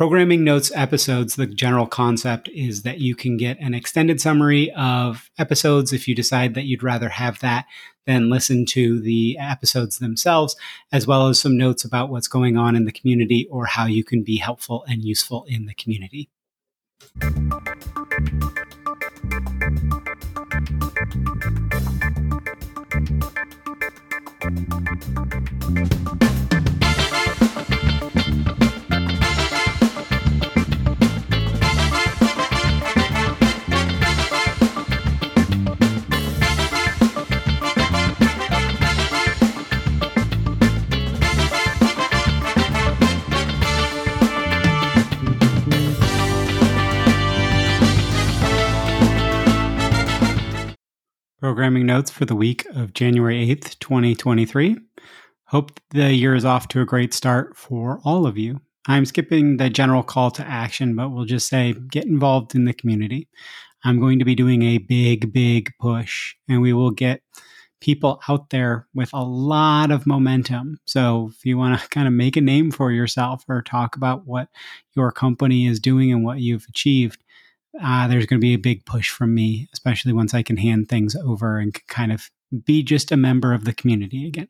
Programming Notes episodes, the general concept is that you can get an extended summary of episodes if you decide that you'd rather have that than listen to the episodes themselves, as well as some notes about what's going on in the community or how you can be helpful and useful in the community. Programming notes for the week of January 8th, 2023. Hope the year is off to a great start for all of you. I'm skipping the general call to action, but we'll just say get involved in the community. I'm going to be doing a big, big push, and we will get people out there with a lot of momentum. So if you want to kind of make a name for yourself or talk about what your company is doing and what you've achieved, uh, there's going to be a big push from me, especially once I can hand things over and kind of be just a member of the community again.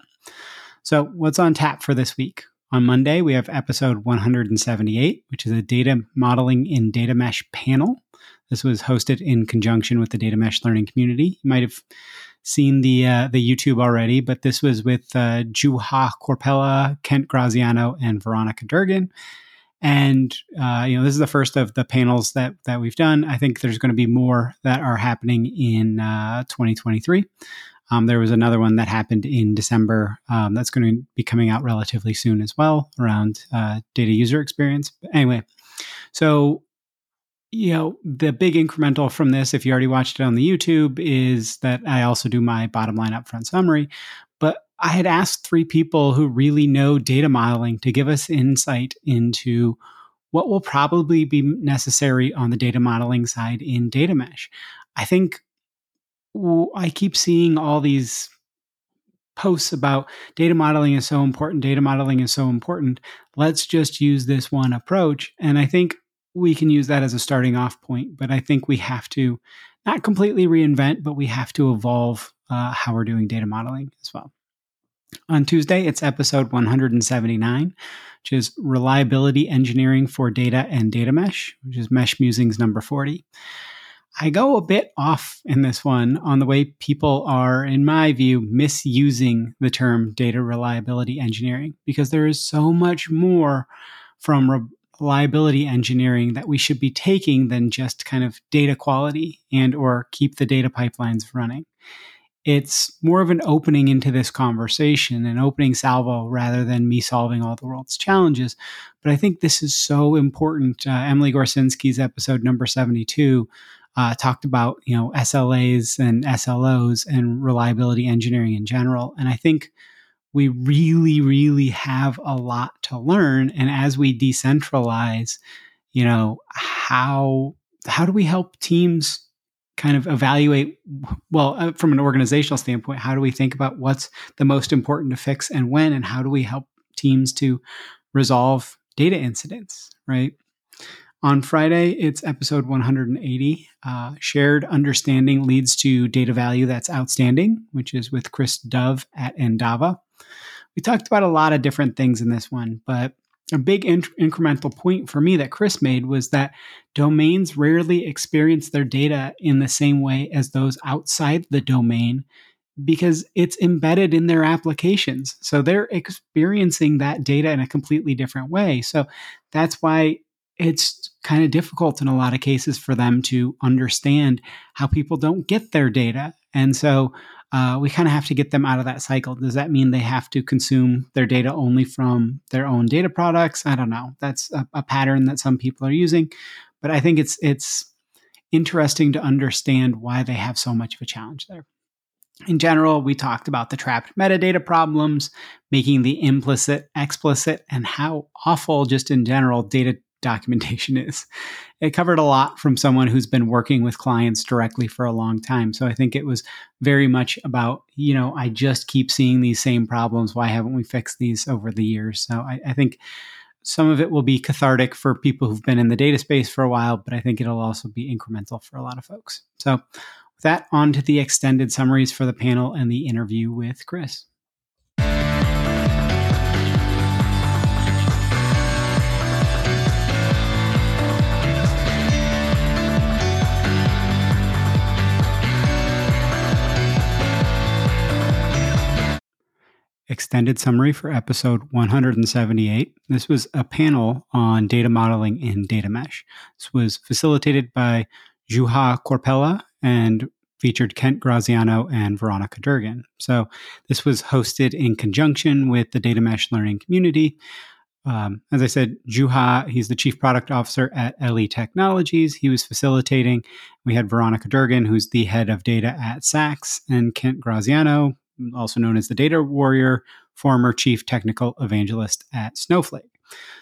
So, what's on tap for this week? On Monday, we have episode 178, which is a data modeling in data mesh panel. This was hosted in conjunction with the data mesh learning community. You might have seen the uh, the YouTube already, but this was with uh, Juha Korpela, Kent Graziano, and Veronika Durgin. And uh, you know, this is the first of the panels that that we've done. I think there's going to be more that are happening in uh, 2023. Um, there was another one that happened in December um, that's going to be coming out relatively soon as well around uh, data user experience. But anyway, so you know the big incremental from this, if you already watched it on the YouTube, is that I also do my bottom line upfront summary. I had asked three people who really know data modeling to give us insight into what will probably be necessary on the data modeling side in data mesh. I think I keep seeing all these posts about data modeling is so important, data modeling is so important. Let's just use this one approach. And I think we can use that as a starting off point, but I think we have to not completely reinvent, but we have to evolve uh, how we're doing data modeling as well. On Tuesday, it's episode 179, which is Reliability Engineering for Data and Data Mesh, which is Mesh Musings number 40. I go a bit off in this one on the way people are, in my view, misusing the term data reliability engineering because there is so much more from reliability engineering that we should be taking than just kind of data quality and or keep the data pipelines running it's more of an opening into this conversation, an opening salvo rather than me solving all the world's challenges. But I think this is so important. Uh, Emily Gorcenski's episode number 72 uh, talked about, you know, SLAs and SLOs and reliability engineering in general. And I think we really, really have a lot to learn. And as we decentralize, you know, how how do we help teams kind of evaluate well uh, from an organizational standpoint how do we think about what's the most important to fix and when and how do we help teams to resolve data incidents right? On friday it's episode 180 uh, shared understanding leads to data value that's outstanding which is with chris dove at endava. We talked about a lot of different things in this one but a big incremental point for me that Chris made was that domains rarely experience their data in the same way as those outside the domain because it's embedded in their applications. So they're experiencing that data in a completely different way. So that's why it's kind of difficult in a lot of cases for them to understand how people don't get their data. And so uh, we kind of have to get them out of that cycle. Does that mean they have to consume their data only from their own data products? I don't know. That's a, a pattern that some people are using, but I think it's it's interesting to understand why they have so much of a challenge there. In general, we talked about the trapped metadata problems, making the implicit explicit, and how awful, just in general, data documentation is. It covered a lot from someone who's been working with clients directly for a long time. So I think it was very much about, you know, I just keep seeing these same problems. Why haven't we fixed these over the years? So I, I think some of it will be cathartic for people who've been in the data space for a while, but I think it'll also be incremental for a lot of folks. So, with that, on to the extended summaries for the panel and the interview with Chris. Extended summary for episode 178. This was a panel on data modeling in data mesh. This was facilitated by Juha Korpela and featured Kent Graziano and Veronika Durgin. So this was hosted in conjunction with the data mesh learning community. Um, as I said, Juha, he's the chief product officer at Ellie Technologies. He was facilitating. We had Veronika Durgin, who's the head of data at Saks, and Kent Graziano, also known as the Data Warrior, former chief technical evangelist at Snowflake.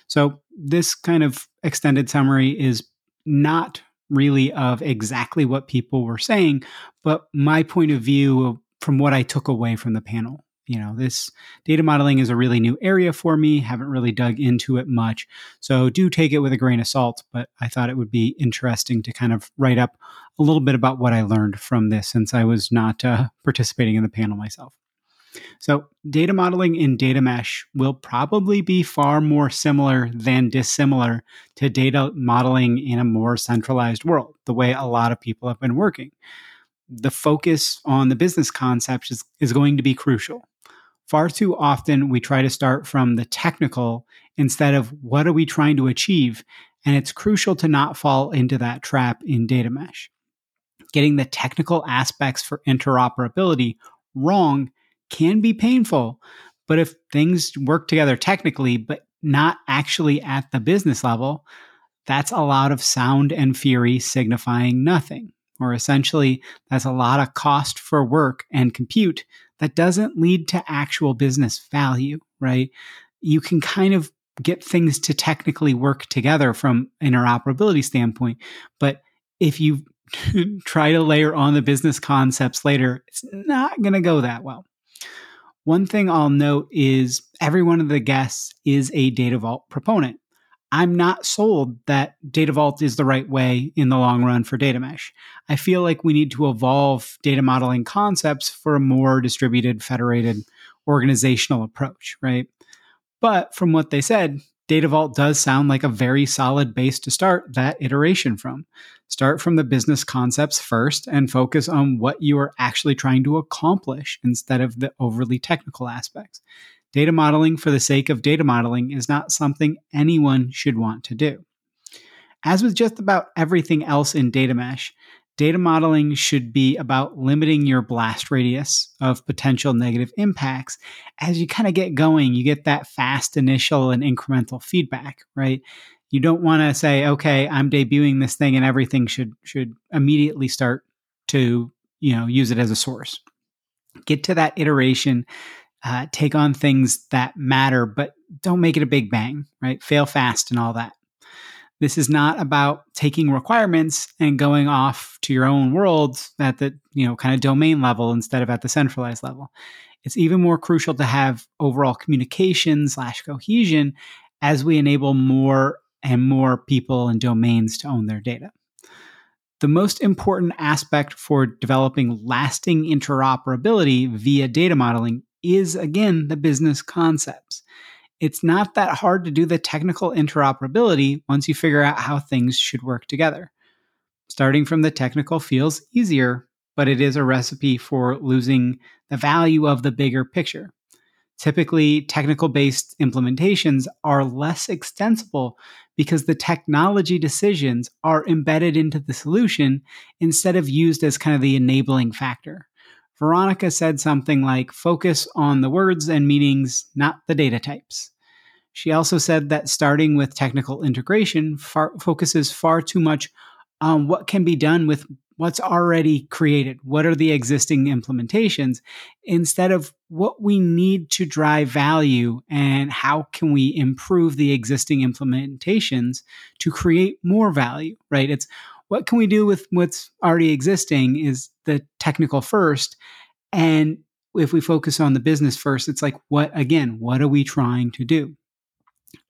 So, this kind of extended summary is not really of exactly what people were saying, but my point of view from what I took away from the panel. You know, this data modeling is a really new area for me, haven't really dug into it much. So do take it with a grain of salt, but I thought it would be interesting to kind of write up a little bit about what I learned from this since I was not uh, participating in the panel myself. So, data modeling in data mesh will probably be far more similar than dissimilar to data modeling in a more centralized world, the way a lot of people have been working. The focus on the business concepts is, is going to be crucial. Far too often, we try to start from the technical instead of what are we trying to achieve? And it's crucial to not fall into that trap in data mesh. Getting the technical aspects for interoperability wrong can be painful. But if things work together technically, but not actually at the business level, that's a lot of sound and fury signifying nothing. Or essentially, that's a lot of cost for work and compute that doesn't lead to actual business value, right? You can kind of get things to technically work together from interoperability standpoint, but if you try to layer on the business concepts later, it's not going to go that well. One thing I'll note is every one of the guests is a Data Vault proponent. I'm not sold that Data Vault is the right way in the long run for data mesh. I feel like we need to evolve data modeling concepts for a more distributed, federated organizational approach, right? But from what they said, Data Vault does sound like a very solid base to start that iteration from. Start from the business concepts first and focus on what you are actually trying to accomplish instead of the overly technical aspects. Data modeling for the sake of data modeling is not something anyone should want to do. As with just about everything else in data mesh, Data modeling should be about limiting your blast radius of potential negative impacts. As you kind of get going, you get that fast initial and incremental feedback, right? You don't want to say, okay, I'm debuting this thing and everything should should immediately start to, you know, use it as a source. Get to that iteration, uh, take on things that matter, but don't make it a big bang, right? Fail fast and all that. This is not about taking requirements and going off to your own world at the, you know, kind of domain level instead of at the centralized level. It's even more crucial to have overall communication slash cohesion as we enable more and more people and domains to own their data. The most important aspect for developing lasting interoperability via data modeling is, again, the business concepts it's not that hard to do the technical interoperability once you figure out how things should work together. Starting from the technical feels easier, but it is a recipe for losing the value of the bigger picture. Typically, technical based implementations are less extensible because the technology decisions are embedded into the solution instead of used as kind of the enabling factor. Veronika said something like, focus on the words and meanings, not the data types. She also said that starting with technical integration far, focuses far too much on what can be done with what's already created. What are the existing implementations instead of what we need to drive value and how can we improve the existing implementations to create more value, right? It's what can we do with what's already existing is the technical first. And if we focus on the business first, it's like, what, again, what are we trying to do?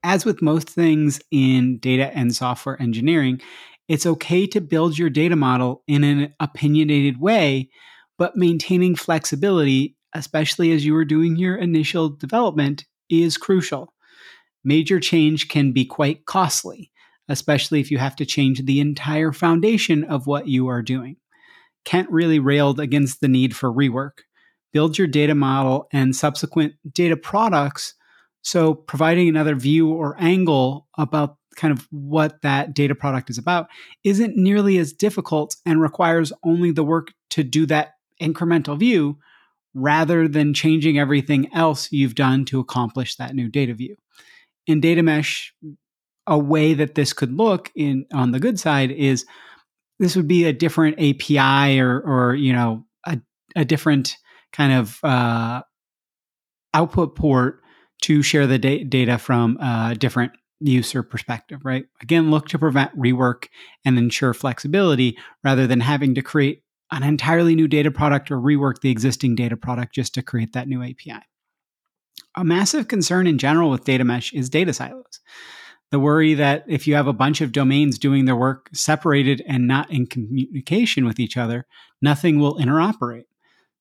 As with most things in data and software engineering, it's okay to build your data model in an opinionated way, but maintaining flexibility, especially as you are doing your initial development, is crucial. Major change can be quite costly, especially if you have to change the entire foundation of what you are doing. Kent really railed against the need for rework. Build your data model and subsequent data products. So, providing another view or angle about kind of what that data product is about isn't nearly as difficult and requires only the work to do that incremental view rather than changing everything else you've done to accomplish that new data view. In data mesh, a way that this could look in on the good side is this would be a different API or or you know a, a different kind of uh, output port to share the da- data from a different user perspective, right? Again, look to prevent rework and ensure flexibility rather than having to create an entirely new data product or rework the existing data product just to create that new API. A massive concern in general with data mesh is data silos the worry that if you have a bunch of domains doing their work separated and not in communication with each other, nothing will interoperate.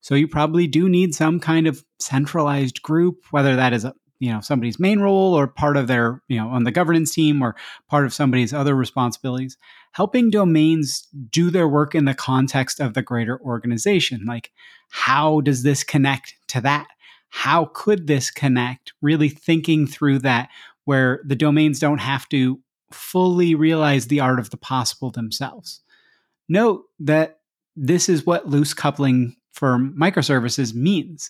So you probably do need some kind of centralized group, whether that is a, you know somebody's main role or part of their you know on the governance team or part of somebody's other responsibilities. Helping domains do their work in the context of the greater organization like how does this connect to that? How could this connect? Really thinking through that where the domains don't have to fully realize the art of the possible themselves. Note that this is what loose coupling for microservices means.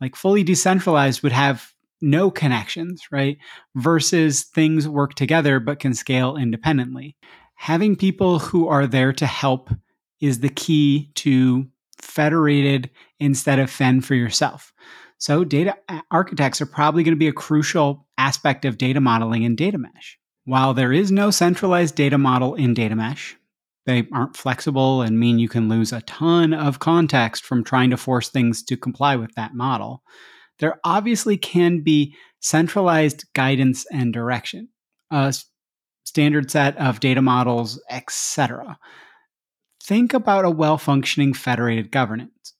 Like fully decentralized would have no connections, right? Versus things work together but can scale independently. Having people who are there to help is the key to federated instead of fend for yourself. So, data uh, architects are probably going to be a crucial aspect of data modeling in data mesh. While there is no centralized data model in data mesh, they aren't flexible and mean you can lose a ton of context from trying to force things to comply with that model. There obviously can be centralized guidance and direction, a standard set of data models, etc. Think about a well functioning federated governance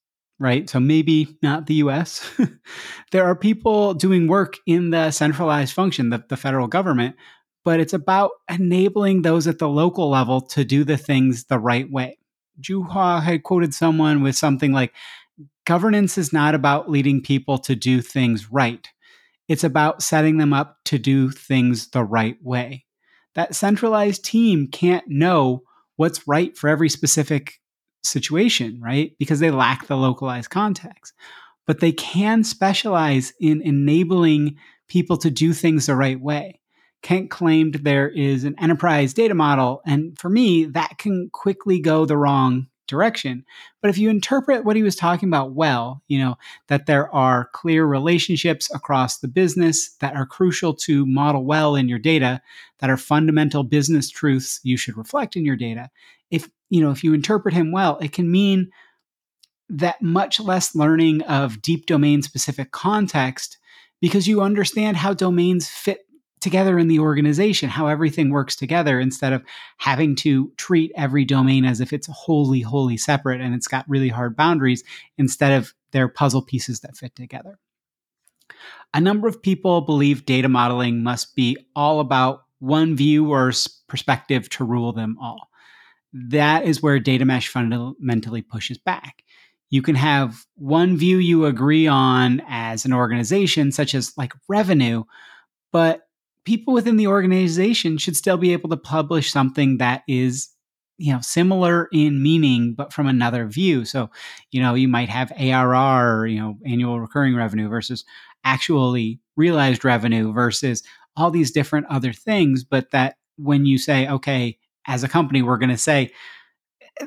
right? So maybe not the US. there are people doing work in the centralized function, the, the federal government, but it's about enabling those at the local level to do the things the right way. Juha had quoted someone with something like, governance is not about leading people to do things right. It's about setting them up to do things the right way. That centralized team can't know what's right for every specific situation, right? Because they lack the localized context. But they can specialize in enabling people to do things the right way. Kent claimed there is an enterprise data model, and for me, that can quickly go the wrong direction. But if you interpret what he was talking about well, you know, that there are clear relationships across the business that are crucial to model well in your data, that are fundamental business truths you should reflect in your data. If, you know, if you interpret him well, it can mean that much less learning of deep domain specific context because you understand how domains fit together in the organization, how everything works together instead of having to treat every domain as if it's wholly, wholly separate and it's got really hard boundaries instead of their puzzle pieces that fit together. A number of people believe data modeling must be all about one view or perspective to rule them all. That is where data mesh fundamentally pushes back. You can have one view you agree on as an organization, such as like revenue, but people within the organization should still be able to publish something that is you know similar in meaning but from another view so you know you might have arr you know annual recurring revenue versus actually realized revenue versus all these different other things but that when you say okay as a company we're going to say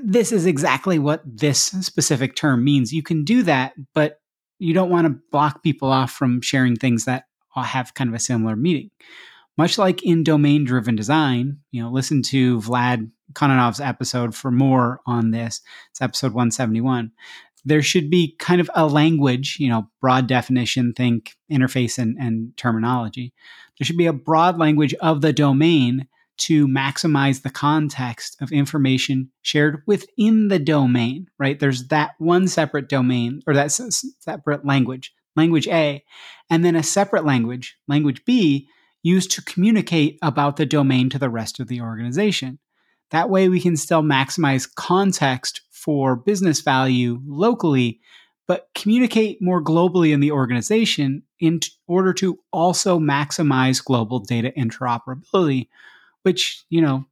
this is exactly what this specific term means you can do that but you don't want to block people off from sharing things that have kind of a similar meaning much like in domain driven design, you know, listen to Vlad Khononov's episode for more on this. It's episode 171. there should be kind of a language, you know, broad definition, think interface and, and terminology. There should be a broad language of the domain to maximize the context of information shared within the domain, right? There's that one separate domain or that separate language, language A, and then a separate language, language B, used to communicate about the domain to the rest of the organization. That way, we can still maximize context for business value locally, but communicate more globally in the organization in order to also maximize global data interoperability, which, you know,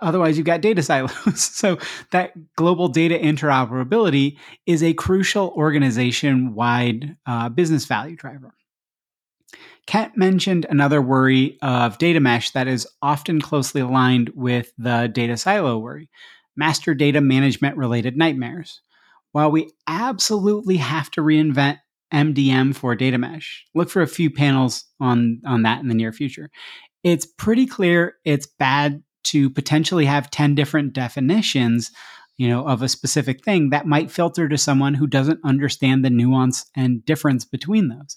otherwise you've got data silos. so that global data interoperability is a crucial organization wide uh, business value driver. Kent mentioned another worry of data mesh that is often closely aligned with the data silo worry master data management related nightmares. While we absolutely have to reinvent MDM for data mesh, look for a few panels on, on that in the near future. It's pretty clear it's bad to potentially have 10 different definitions you know of a specific thing that might filter to someone who doesn't understand the nuance and difference between those.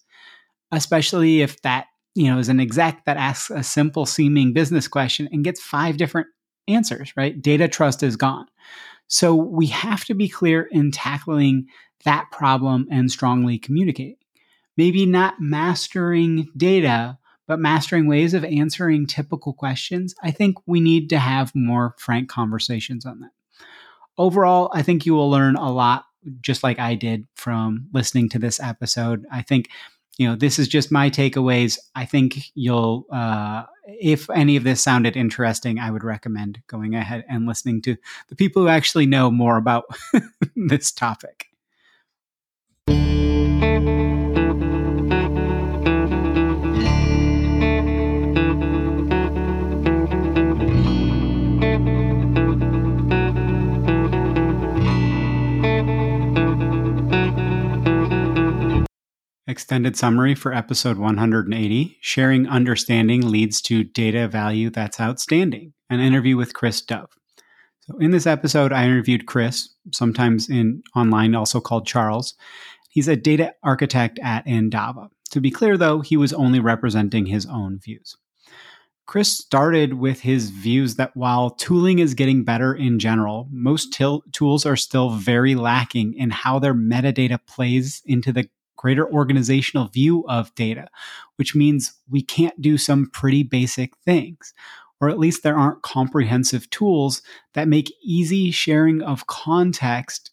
Especially if that you know is an exec that asks a simple seeming business question and gets five different answers right? Data trust is gone. So we have to be clear in tackling that problem and strongly communicating maybe not mastering data but mastering ways of answering typical questions i think we need to have more frank conversations on that overall i think you will learn a lot just like i did from listening to this episode i think you know, this is just my takeaways. I think you'll, uh, if any of this sounded interesting, I would recommend going ahead and listening to the people who actually know more about this topic. Extended summary for episode 180 Sharing Understanding Leads to Data Value That's Outstanding, an interview with Chris Dove. So, in this episode, I interviewed Chris, sometimes in online also called Charles. He's a data architect at Endava. To be clear, though, he was only representing his own views. Chris started with his views that while tooling is getting better in general, most til- tools are still very lacking in how their metadata plays into the greater organizational view of data, which means we can't do some pretty basic things. Or at least there aren't comprehensive tools that make easy sharing of context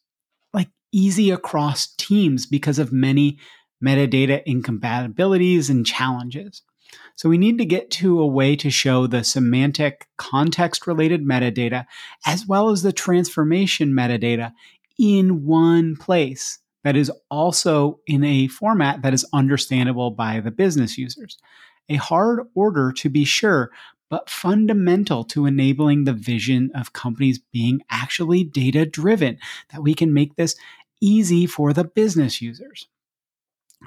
like easy across teams because of many metadata incompatibilities and challenges. So we need to get to a way to show the semantic context related metadata as well as the transformation metadata in one place that is also in a format that is understandable by the business users. A hard order to be sure, but fundamental to enabling the vision of companies being actually data driven, that we can make this easy for the business users.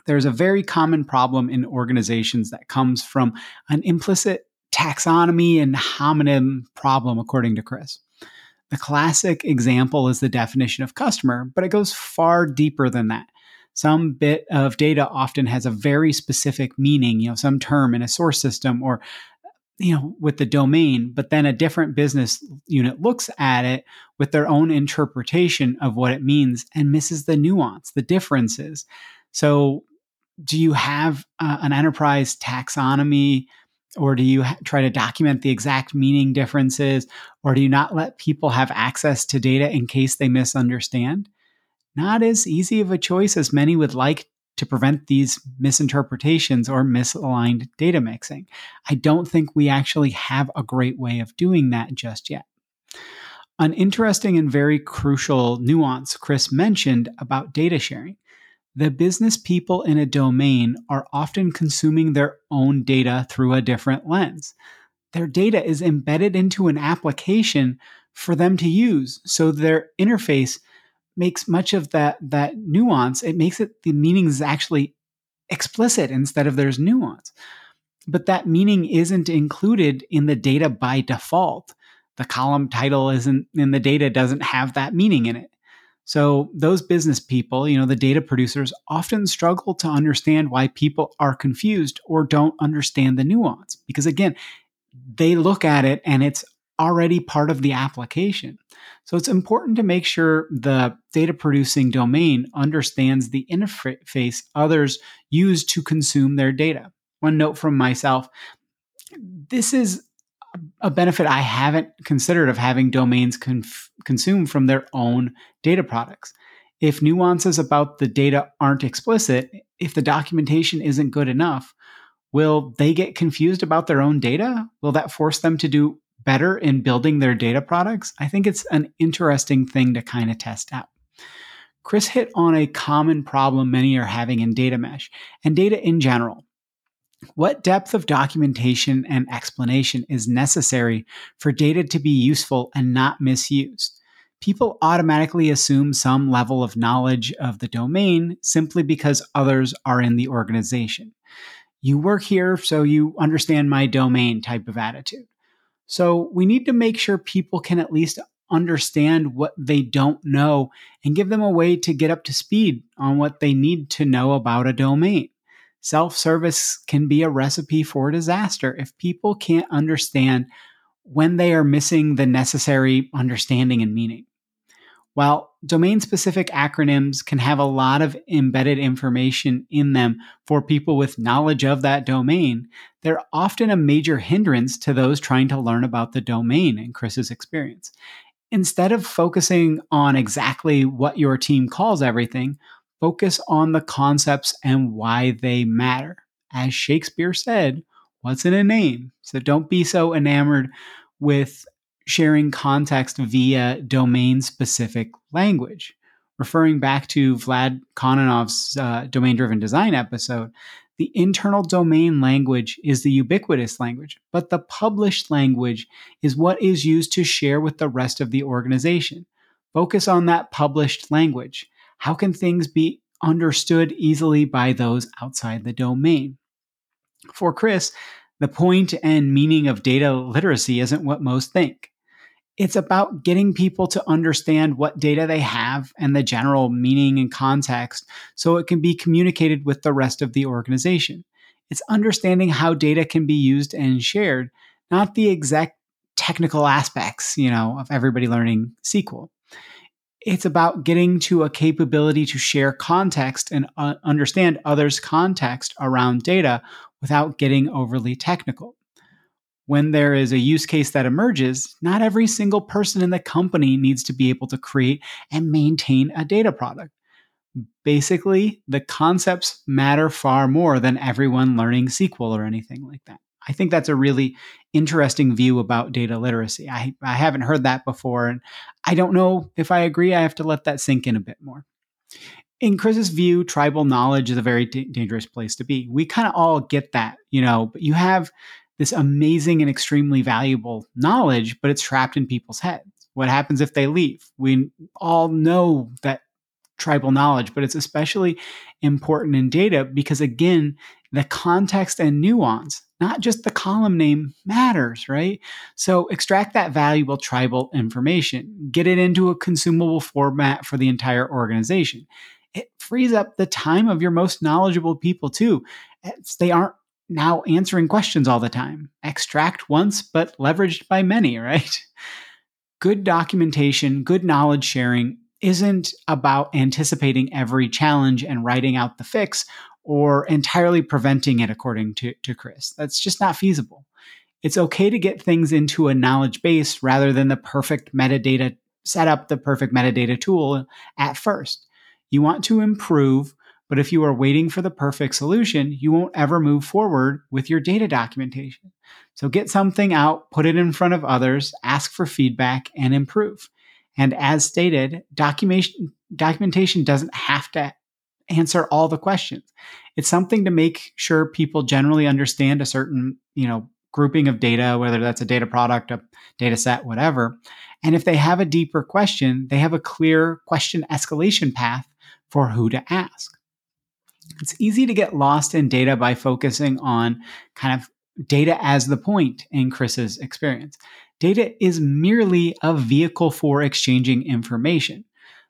There's a very common problem in organizations that comes from an implicit taxonomy and homonym problem, according to Chris. The classic example is the definition of customer, but it goes far deeper than that. Some bit of data often has a very specific meaning, you know, some term in a source system or you know with the domain but then a different business unit looks at it with their own interpretation of what it means and misses the nuance the differences so do you have uh, an enterprise taxonomy or do you try to document the exact meaning differences or do you not let people have access to data in case they misunderstand? Not as easy of a choice as many would like to prevent these misinterpretations or misaligned data mixing. I don't think we actually have a great way of doing that just yet. An interesting and very crucial nuance chris mentioned about data sharing the business people in a domain are often consuming their own data through a different lens. Their data is embedded into an application for them to use. So their interface makes much of that, that nuance, it makes it the meaning is actually explicit instead of there's nuance. But that meaning isn't included in the data by default. The column title isn't in the data doesn't have that meaning in it So, those business people, you know, the data producers often struggle to understand why people are confused or don't understand the nuance because, again, they look at it and it's already part of the application. So, it's important to make sure the data producing domain understands the interface others use to consume their data. One note from myself this is a benefit I haven't considered of having domains conf- consume from their own data products. If nuances about the data aren't explicit, if the documentation isn't good enough, will they get confused about their own data? Will that force them to do better in building their data products? I think it's an interesting thing to kind of test out. Chris hit on a common problem many are having in data mesh and data in general. What depth of documentation and explanation is necessary for data to be useful and not misused? People automatically assume some level of knowledge of the domain simply because others are in the organization. You work here, so you understand my domain type of attitude. So we need to make sure people can at least understand what they don't know and give them a way to get up to speed on what they need to know about a domain. Self service can be a recipe for disaster if people can't understand when they are missing the necessary understanding and meaning. While domain specific acronyms can have a lot of embedded information in them for people with knowledge of that domain, they're often a major hindrance to those trying to learn about the domain in Chris's experience. Instead of focusing on exactly what your team calls everything, focus on the concepts and why they matter. As Shakespeare said, what's in a name? So don't be so enamored with sharing context via domain specific language. Referring back to Vlad Khononov's uh, domain driven design episode, the internal domain language is the ubiquitous language, but the published language is what is used to share with the rest of the organization. Focus on that published language. How can things be understood easily by those outside the domain? For Chris, the point and meaning of data literacy isn't what most think. It's about getting people to understand what data they have and the general meaning and context so it can be communicated with the rest of the organization. It's understanding how data can be used and shared, not the exact technical aspects, you know, of everybody learning SQL it's about getting to a capability to share context and uh, understand others' context around data without getting overly technical. When there is a use case that emerges, not every single person in the company needs to be able to create and maintain a data product. Basically, the concepts matter far more than everyone learning SQL or anything like that. I think that's a really interesting view about data literacy. I, I haven't heard that before, and I don't know if I agree. I have to let that sink in a bit more. In Chris's view, tribal knowledge is a very d- dangerous place to be. We kind of all get that, you know, but you have this amazing and extremely valuable knowledge, but it's trapped in people's heads. What happens if they leave? We all know that tribal knowledge, but it's especially important in data because, again, the context and nuance, not just the column name, matters, right? So extract that valuable tribal information, get it into a consumable format for the entire organization. It frees up the time of your most knowledgeable people too. They aren't now answering questions all the time. Extract once, but leveraged by many, right? Good documentation, good knowledge sharing isn't about anticipating every challenge and writing out the fix or entirely preventing it, according to, to Chris. That's just not feasible. It's okay to get things into a knowledge base rather than the perfect metadata, set up the perfect metadata tool at first. You want to improve, but if you are waiting for the perfect solution, you won't ever move forward with your data documentation. So get something out, put it in front of others, ask for feedback, and improve. And as stated, documentation, documentation doesn't have to answer all the questions. It's something to make sure people generally understand a certain, you know, grouping of data, whether that's a data product, a data set, whatever. And if they have a deeper question, they have a clear question escalation path for who to ask. It's easy to get lost in data by focusing on kind of data as the point in Chris's experience. Data is merely a vehicle for exchanging information.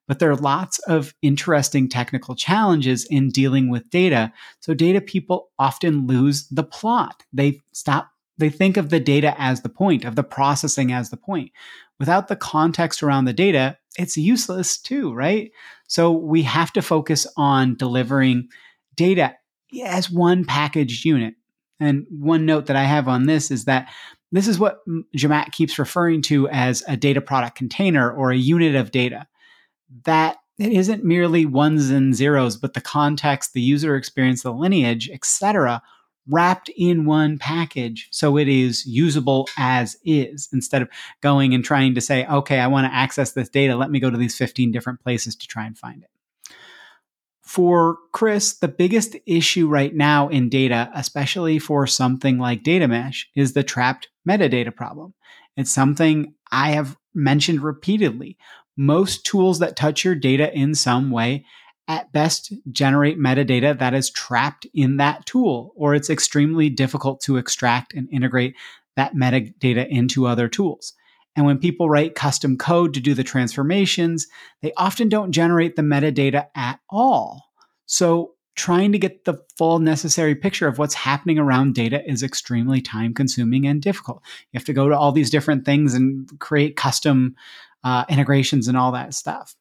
But there are lots of interesting technical challenges in dealing with data. So data people often lose the plot. They stop they think of the data as the point, of the processing as the point. Without the context around the data, it's useless too, right? So we have to focus on delivering data as one packaged unit. And one note that I have on this is that this is what Zhamak keeps referring to as a data product container or a unit of data. That it isn't merely ones and zeros, but the context, the user experience, the lineage, etc., wrapped in one package so it is usable as is instead of going and trying to say, okay, I want to access this data. Let me go to these 15 different places to try and find it. For Chris, the biggest issue right now in data, especially for something like data mesh, is the trapped metadata problem. It's something I have mentioned repeatedly. Most tools that touch your data in some way at best generate metadata that is trapped in that tool, or it's extremely difficult to extract and integrate that metadata into other tools. And when people write custom code to do the transformations, they often don't generate the metadata at all. So trying to get the full necessary picture of what's happening around data is extremely time consuming and difficult. You have to go to all these different things and create custom uh, integrations and all that stuff.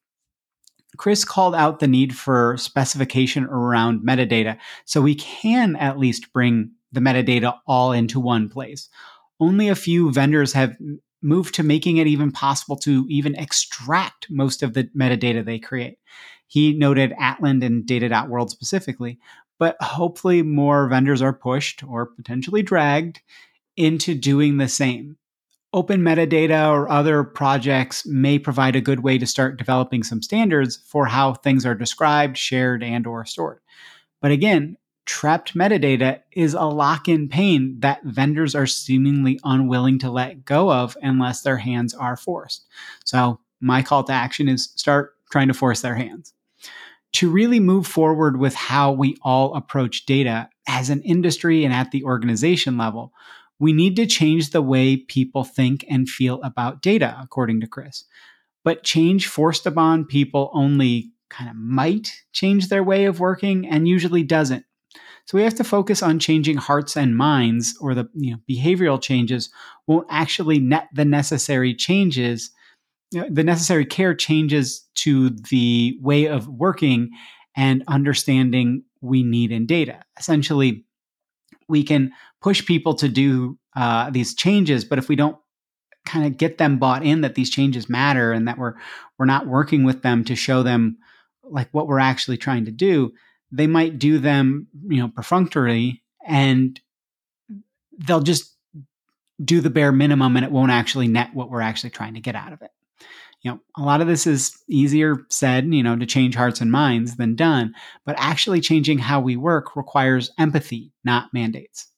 Chris called out the need for specification around metadata so we can at least bring the metadata all into one place. Only a few vendors have moved to making it even possible to even extract most of the metadata they create. He noted Atlan and Data.World specifically, but hopefully more vendors are pushed or potentially dragged into doing the same. Open metadata or other projects may provide a good way to start developing some standards for how things are described, shared, and or stored. But again, trapped metadata is a lock in pain that vendors are seemingly unwilling to let go of unless their hands are forced. So, my call to action is start trying to force their hands. To really move forward with how we all approach data as an industry and at the organization level, we need to change the way people think and feel about data, according to Chris. But change forced upon people only kind of might change their way of working and usually doesn't so we have to focus on changing hearts and minds, or the you know, behavioral changes won't actually net the necessary changes, the necessary care changes to the way of working and understanding we need in data. Essentially, we can push people to do uh, these changes, but if we don't kind of get them bought in that these changes matter and that we're we're not working with them to show them like what we're actually trying to do, they might do them, you know, perfunctorily and they'll just do the bare minimum and it won't actually net what we're actually trying to get out of it. You know, a lot of this is easier said, you know, to change hearts and minds than done, but actually changing how we work requires empathy, not mandates.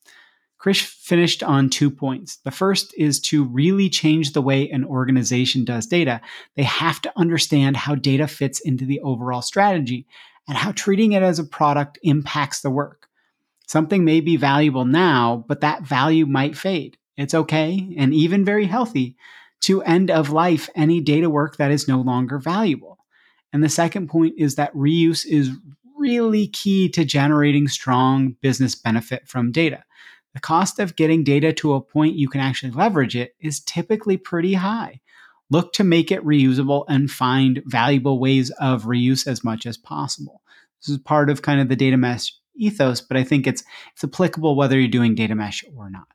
Chris finished on two points. The first is to really change the way an organization does data. They have to understand how data fits into the overall strategy and how treating it as a product impacts the work. Something may be valuable now, but that value might fade. It's okay and even very healthy to end of life any data work that is no longer valuable. And the second point is that reuse is really key to generating strong business benefit from data the cost of getting data to a point you can actually leverage it is typically pretty high. Look to make it reusable and find valuable ways of reuse as much as possible. This is part of kind of the data mesh ethos, but I think it's it's applicable whether you're doing data mesh or not.